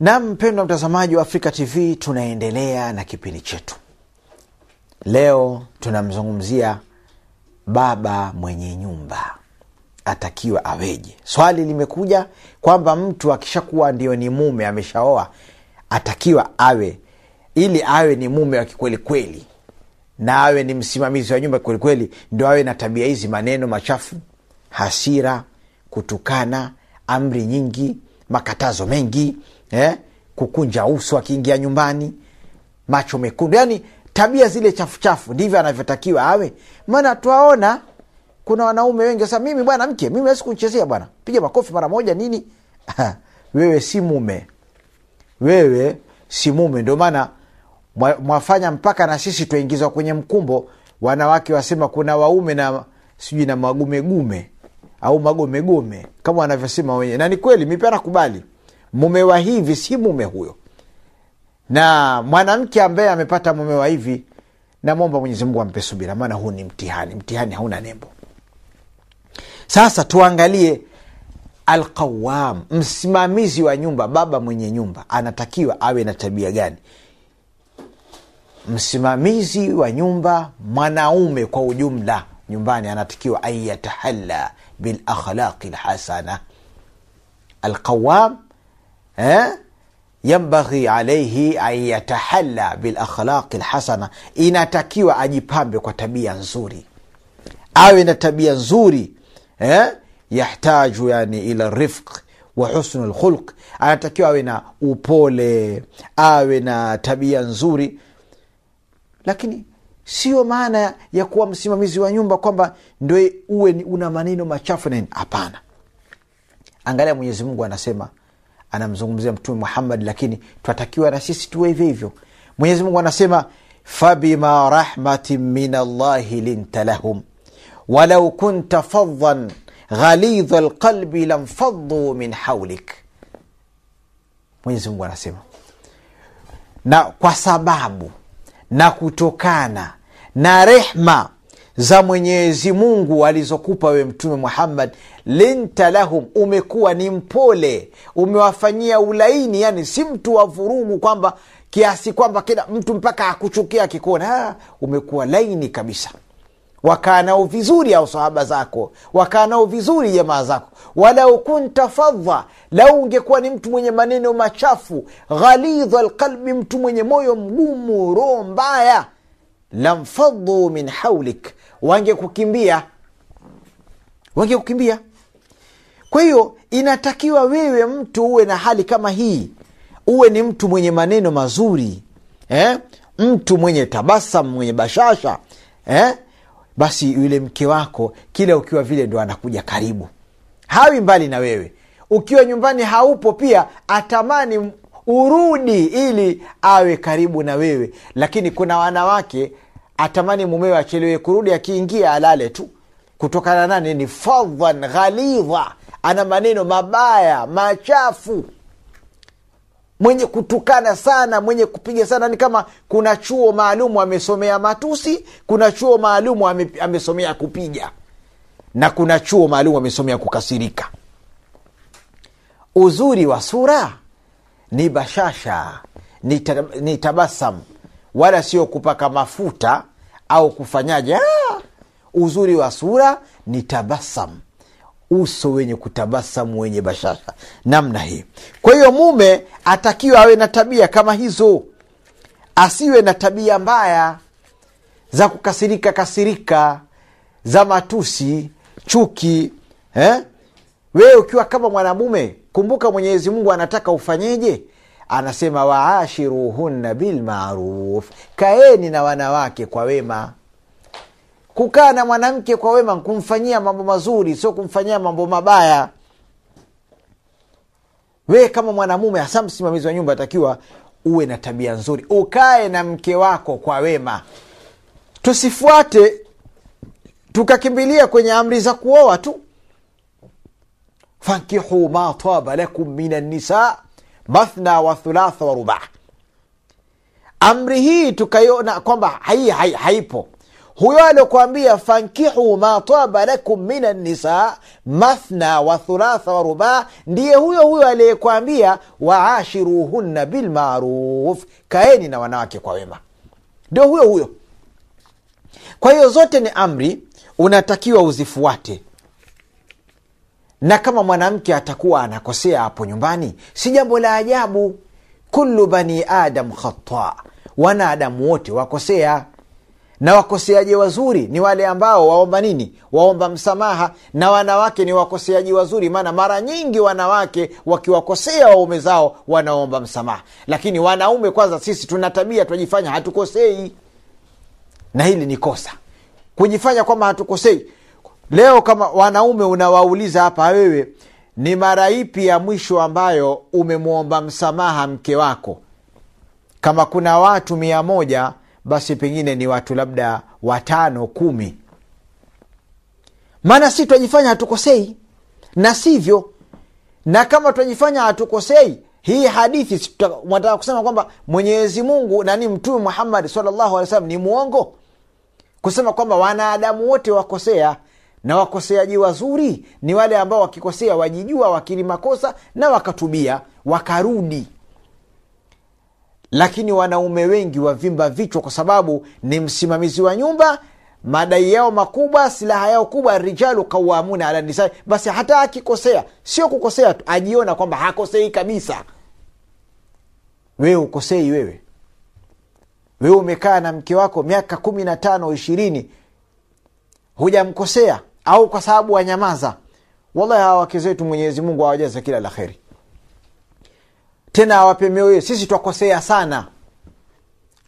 na mpendwa mtazamaji wa afrika tv tunaendelea na kipindi chetu. Leo tunamzungumzia baba mwenye nyumba. Atakiwa aweje? Swali limekuja kwamba mtu akishakuwa ndio ni mume ameshaoa atakiwa awe ili awe ni mume wa kikwelikweli na awe ni msimamizi wa nyumba kwelikweli ndo awe na tabia hizi maneno machafu hasira kutukana amri nyingi makatazo mengi eh? kukunja uso akiingia nyumbani. Macho mekundu. Yani tabia zile chafuchafu ndivyo anavyotakiwa awe. Maana twaona kuna wanaume wengi. Sasa mimi bwana mke mimi wezi kunchezea bwana. Piga makofi mara moja nini? Wewe si mume. Wewe si mume. Ndio maana mwafanya mpaka na sisi twaingizwa kwenye mkumbo. Wanawake wasema kuna waume na sijui na magumegume au magomegome kama wanavyosema wenyewe. Na ni kweli mipia nakubali mume wa hivi si mume huyo. Na mwanamke ambaye amepata mume wa hivi namwomba mwenyezimungu ampe subira maana huu ni mtihani. Mtihani hauna nembo. Sasa tuangalie alqawam msimamizi wa nyumba baba mwenye nyumba anatakiwa awe na tabia gani? Msimamizi wa nyumba mwanaume kwa ujumla nyumbani anatakiwa an yatahalla bilakhlaqi lhasana alqawam eh? yambaghi alaihi an yatahalla bilakhlaqi lhasana inatakiwa ajipambe kwa tabia nzuri. Awe na tabia nzuri eh? yahtaju yani ila rifq wa husnu lkhulq anatakiwa awe na upole awe na tabia nzuri. Lakini sio maana ya kuwa msimamizi wa nyumba kwamba ndo uwe una maneno machafu nini. Hapana. Angalia mwenyezi mungu anasema anamzungumzia mtume muhammad lakini twatakiwa na sisi tuwe hivyo hivyo. Mwenyezi mungu anasema fabima rahmatin min allahi linta lahum walau kunta fadhan ghalidha lqalbi lamfaduu min haulik mwenyezi mungu anasema. Na kwa sababu na kutokana na rehma za mwenyezi mungu alizokupa wewe mtume muhammad linta lahum umekuwa ni mpole umewafanyia ulaini yani si mtu wa vurugu kwamba kiasi kwamba kila mtu mpaka akuchukia akikuona umekuwa laini kabisa. Wakaa nao vizuri au sahaba zako wakaa nao vizuri jamaa zako. Walau kunta fadha lau ungekuwa ni mtu mwenye maneno machafu ghalidha lqalbi mtu mwenye moyo mgumu roho mbaya lamfadhu min haulik wangekukimbia. Wangekukimbia. Kwa hiyo inatakiwa wewe mtu uwe na hali kama hii. Uwe ni mtu mwenye maneno mazuri eh? mtu mwenye tabasam mwenye bashasha eh? basi yule mke wako kila ukiwa vile ndo anakuja karibu. Hawi mbali na wewe. Ukiwa nyumbani haupo pia atamani urudi ili awe karibu na wewe. Lakini kuna wanawake atamani mumewe achelewe kurudi akiingia alale tu. Kutokana nani ni fadhan ghalidha. Ana maneno mabaya machafu. Mwenye kutukana sana mwenye kupiga sana ni kama kuna chuo maalumu amesomea matusi kuna chuo maalumu ame, amesomea kupiga. Na kuna chuo maalum amesomea kukasirika. Uzuri wa sura ni bashasha ni, ta, ni tabasam wala sio kupaka mafuta au kufanyaje ah, uzuri wa sura ni tabasam uso wenye kutabasamu wenye bashasha namna hii kwa hiyo mume atakiwa awe na tabia kama hizo asiwe na tabia mbaya za kukasirika kasirika za matusi chuki eh? wewe ukiwa kama mwanamume kumbuka mwenyezi mungu anataka ufanyeje anasema waashiruhunna bilmaruf kaeni na wanawake kwa wema. Kukaa na mwanamke kwa wema kumfanyia mambo mazuri sio kumfanyia mambo mabaya. Wewe kama mwanamume hasa msimamizi wa nyumba atakiwa uwe na tabia nzuri. Ukae na mke wako kwa wema. Tusifuate tukakimbilia kwenye amri za kuoa tu. Fankihu ma taba lakum min annisa mathna wa thulatha wa rubaa. Amri hii tukaiona kwamba hai, hai, haipo. Huyo aliokuambia fankihu ma taba lakum min annisa mathna wa thulatha wa rubaa ndiye huyo huyo aliyekwambia waashiruhunna bilmaruf kaeni na wanawake kwa wema. Ndio huyo huyo. Kwa hiyo zote ni amri unatakiwa uzifuate na kama mwanamke atakuwa anakosea hapo nyumbani si jambo la ajabu. Kullu bani adam khata. Wanadamu wote wakosea. Na wakoseaji wazuri? Ni wale ambao waomba nini? Waomba msamaha. Na wanawake ni wakoseaji wazuri maana mara nyingi wanawake wakiwakosea waume zao wanaomba msamaha. Lakini wanaume kwanza sisi tuna tabia tunajifanya hatukosei. Na hili ni kosa. Kujifanya kwamba hatukosei leo kama wanaume unawauliza hapa wewe ni mara ipi ya mwisho ambayo umemwomba msamaha mke wako? Kama kuna watu mia moja basi pengine ni watu labda watano kumi. Maana si twajifanya hatukosei na sivyo. Na kama twajifanya hatukosei hii hadithi nataka kusema kwamba mwenyezi mungu nani mtume muhammadi salllahu alehi wasallam ni mwongo kusema kwamba wanadamu wote wakosea na wakoseaji wazuri ni wale ambao wakikosea wajijua wakili makosa na wakatubia wakarudi. Lakini wanaume wengi wavimba vichwa kwa sababu ni msimamizi wa nyumba madai yao makubwa silaha yao kubwa rijalu kawamuna ala nisai basi hata akikosea sio kukosea tu ajiona kwamba hakosei kabisa. Wewe ukosei wewe. Wewe umekaa na mke wako miaka kumi na tano ishirini. Hujamkosea au kwa sababu wanyamaza. Wallahi hawa wake zetu mwenyezi mungu awajaza kila la kheri. Tena awape mioyo sisi twakosea sana.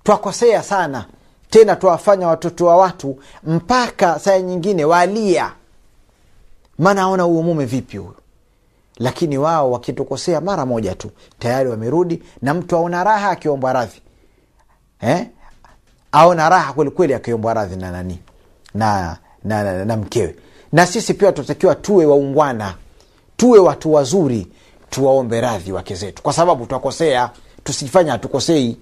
Twakosea sana. Tena twawafanya watoto wa watu mpaka saa nyingine walia. Maana aona huyo mume vipi huyo? Lakini wao wakitukosea mara moja tu tayari wamerudi na mtu aona raha akiombwa radhi. Eh? aona raha kwelikweli akiombwa radhi na nani? Na, na, na, na mkewe na sisi pia tunatakiwa tuwe waungwana tuwe watu wazuri tuwaombe radhi wake zetu. Kwa sababu twakosea tusijifanya hatukosei.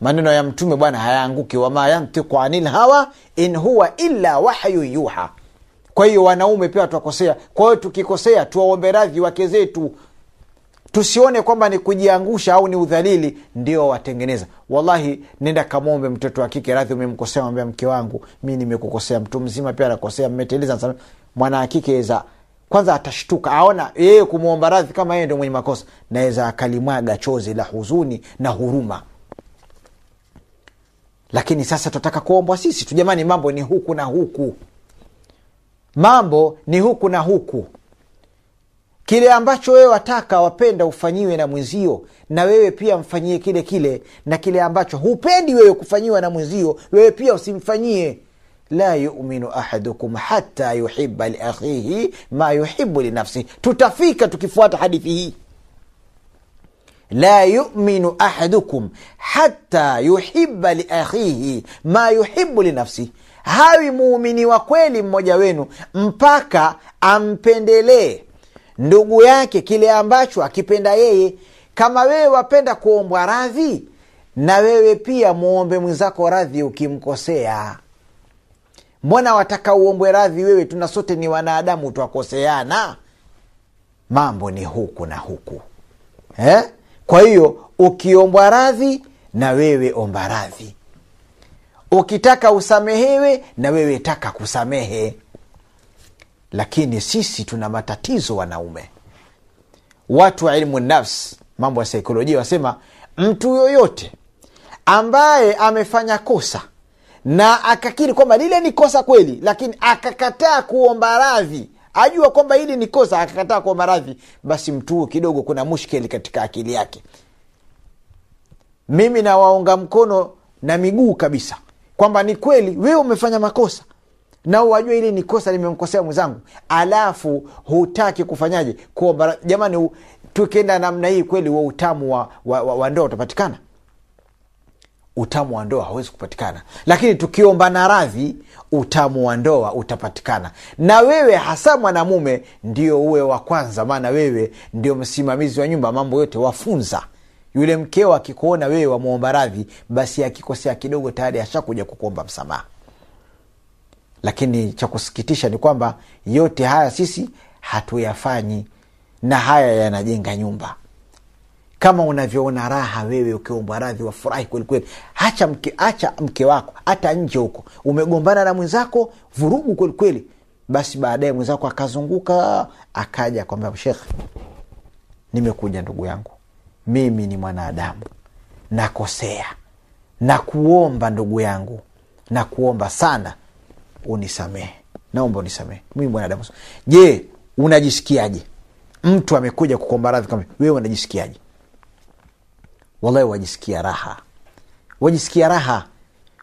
Maneno ya mtume bwana hayaanguki. Wama yantiku anil hawa in huwa illa wahyu yuha. Kwa hiyo wanaume pia twakosea kwa hiyo tukikosea tuwaombe radhi wake zetu. Tusione kwamba ni kujiangusha au ni udhalili ndio watengeneza wallahi nenda kamwombe mtoto wa kike radhi umemkosea mwambia mke wangu mi nimekukosea mtu mzima pia anakosea mmeteleza mwana wa za kwanza atashtuka aona yeye kumwomba radhi kama yeye ndo mwenye makosa naweza akalimwaga chozi la huzuni na huruma. Lakini sasa tunataka kuombwa sisi tu. Jamani mambo ni huku na huku. Mambo ni huku na huku kile ambacho wewe wataka wapenda ufanyiwe na mwenzio na wewe pia mfanyie kile kile na kile ambacho hupendi wewe kufanyiwa na mwenzio wewe pia usimfanyie. La yuminu ahadukum hata yuhiba liakhihi ma yuhibu linafsihi tutafika tukifuata hadithi hii. La yuminu ahadukum hata yuhiba liakhihi ma yuhibu linafsihi hawi muumini wa kweli mmoja wenu mpaka ampendelee ndugu yake kile ambacho akipenda yeye. Kama wewe wapenda kuombwa radhi na wewe pia muombe mwenzako radhi ukimkosea. Mbona wataka uombwe radhi wewe tuna sote ni wanadamu twakoseana? Mambo ni huku na huku. Eh? kwa hiyo ukiombwa radhi na wewe omba radhi. Ukitaka usamehewe na wewe taka kusamehe lakini sisi tuna matatizo wanaume. Watu wa ilmu nafs mambo ya saikolojia wasema mtu yoyote ambaye amefanya kosa na akakiri kwamba lile ni kosa kweli lakini akakataa kuomba radhi ajua kwamba hili ni kosa akakataa kuomba radhi basi mtu huo kidogo kuna mushkeli katika akili yake. Mimi nawaunga mkono na miguu kabisa kwamba ni kweli wewe umefanya makosa na wajua ili ni kosa limemkosea mwenzangu. Alafu hutaki kufanyaje? Kuomba jamani tukienda namna hii kweli wa utamu wa, wa, wa, wa ndoa utapatikana? Utamu wa ndoa hawezi kupatikana. Lakini tukiombana radhi utamu wa ndoa utapatikana. Na wewe hasa mwanamume ndio uwe wa kwanza maana wewe ndio msimamizi wa nyumba mambo yote wafunza. Yule mkeo akikuona wewe wamwomba radhi basi akikosea kidogo tayari ashakuja kukuomba msamaha lakini cha kusikitisha ni kwamba yote haya sisi hatuyafanyi na haya yanajenga nyumba. Kama unavyoona raha wewe ukiombwa radhi wafurahi kwelikweli hacha mke, hacha mke wako hata nje huko. Umegombana na mwenzako vurugu kwelikweli basi baadaye mwenzako akazunguka akaja kwamba shekh nimekuja ndugu yangu. Mimi ni mwanadamu. Nakosea. Nakuomba ndugu yangu. Nakuomba sana unisamehe. Naomba unisamehe. Mimi mwanadamu je unajisikiaje? Mtu amekuja kukomba radhi kama wewe unajisikiaje? Wallahi wajisikia raha. Wajisikia raha.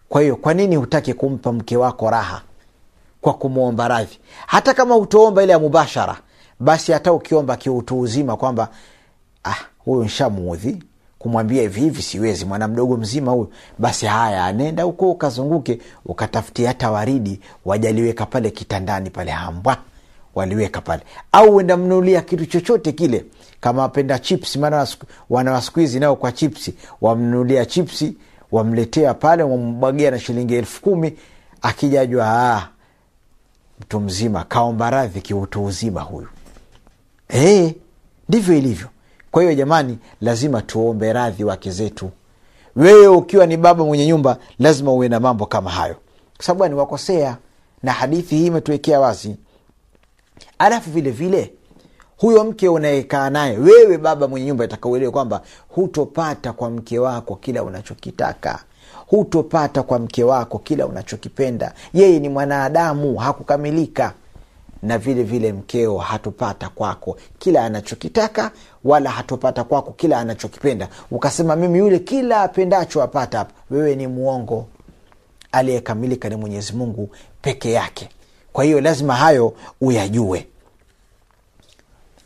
Kwa hiyo kwa nini hutaki kumpa mke wako raha? Kwa kumwomba radhi. Hata kama utaomba ile ya mubashara basi hata ukiomba kiutu uzima kwamba ah, huyu nshamuudhi kumwambia hivi hivi siwezi mwana mdogo mzima huyu. Basi haya anenda huko ukazunguke ukatafutia hata waridi wajaliweka pale kitandani pale hambwa waliweka pale. Au uenda mnulia kitu chochote kile kama wapenda chips maana wana waskuhizi nao kwa chipsi wamnulia chipsi wamletea pale wambwagia na shilingi elfu kumi akijajwa ah, mtu mzima kaomba radhi kiutu uzima huyu. E, ndivyo ilivyo kwa hiyo jamani lazima tuombe radhi wake zetu. Wewe ukiwa ni baba mwenye nyumba lazima uwe na mambo kama hayo. Kwa sababu aniwakosea na hadithi hii imetuwekea wazi. Alafu vile vile huyo mke unayekaa naye wewe baba mwenye nyumba itakauelewe kwamba hutopata kwa mke wako kila unachokitaka. Hutopata kwa mke wako kila unachokipenda. Yeye ni mwanadamu hakukamilika na vile vile mkeo hatopata kwako kila anachokitaka wala hatopata kwako kila anachokipenda. Ukasema mimi yule kila apendacho apata wewe ni mwongo. Aliyekamilika ni mwenyezi mungu peke yake. Kwa hiyo lazima hayo uyajue.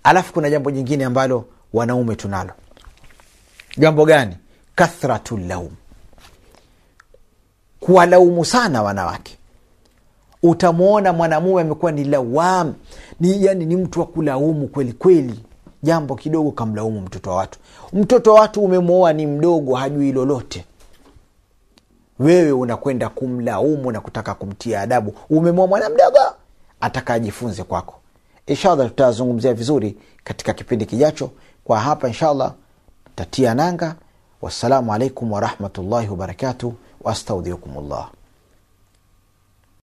Alafu kuna jambo jingine ambalo wanaume tunalo. Jambo gani? Kathratu laum. Kuwalaumu sana wanawake utamwona mwanamume amekuwa ni lawam. Ni yani ni mtu wa kulaumu kweli kweli. Jambo kidogo kamlaumu mtoto wa watu. Mtoto wa watu umemwoa ni mdogo hajui lolote. Wewe unakwenda kumlaumu na kutaka kumtia adabu. Umemwoa mwana mdogo ataka kwako. Inshallah tutazungumzia vizuri katika kipindi kijacho. Kwa hapa inshallah tatia nanga. Wassalamu alaikum warahmatullahi wabarakatuh wastaudhiukum llah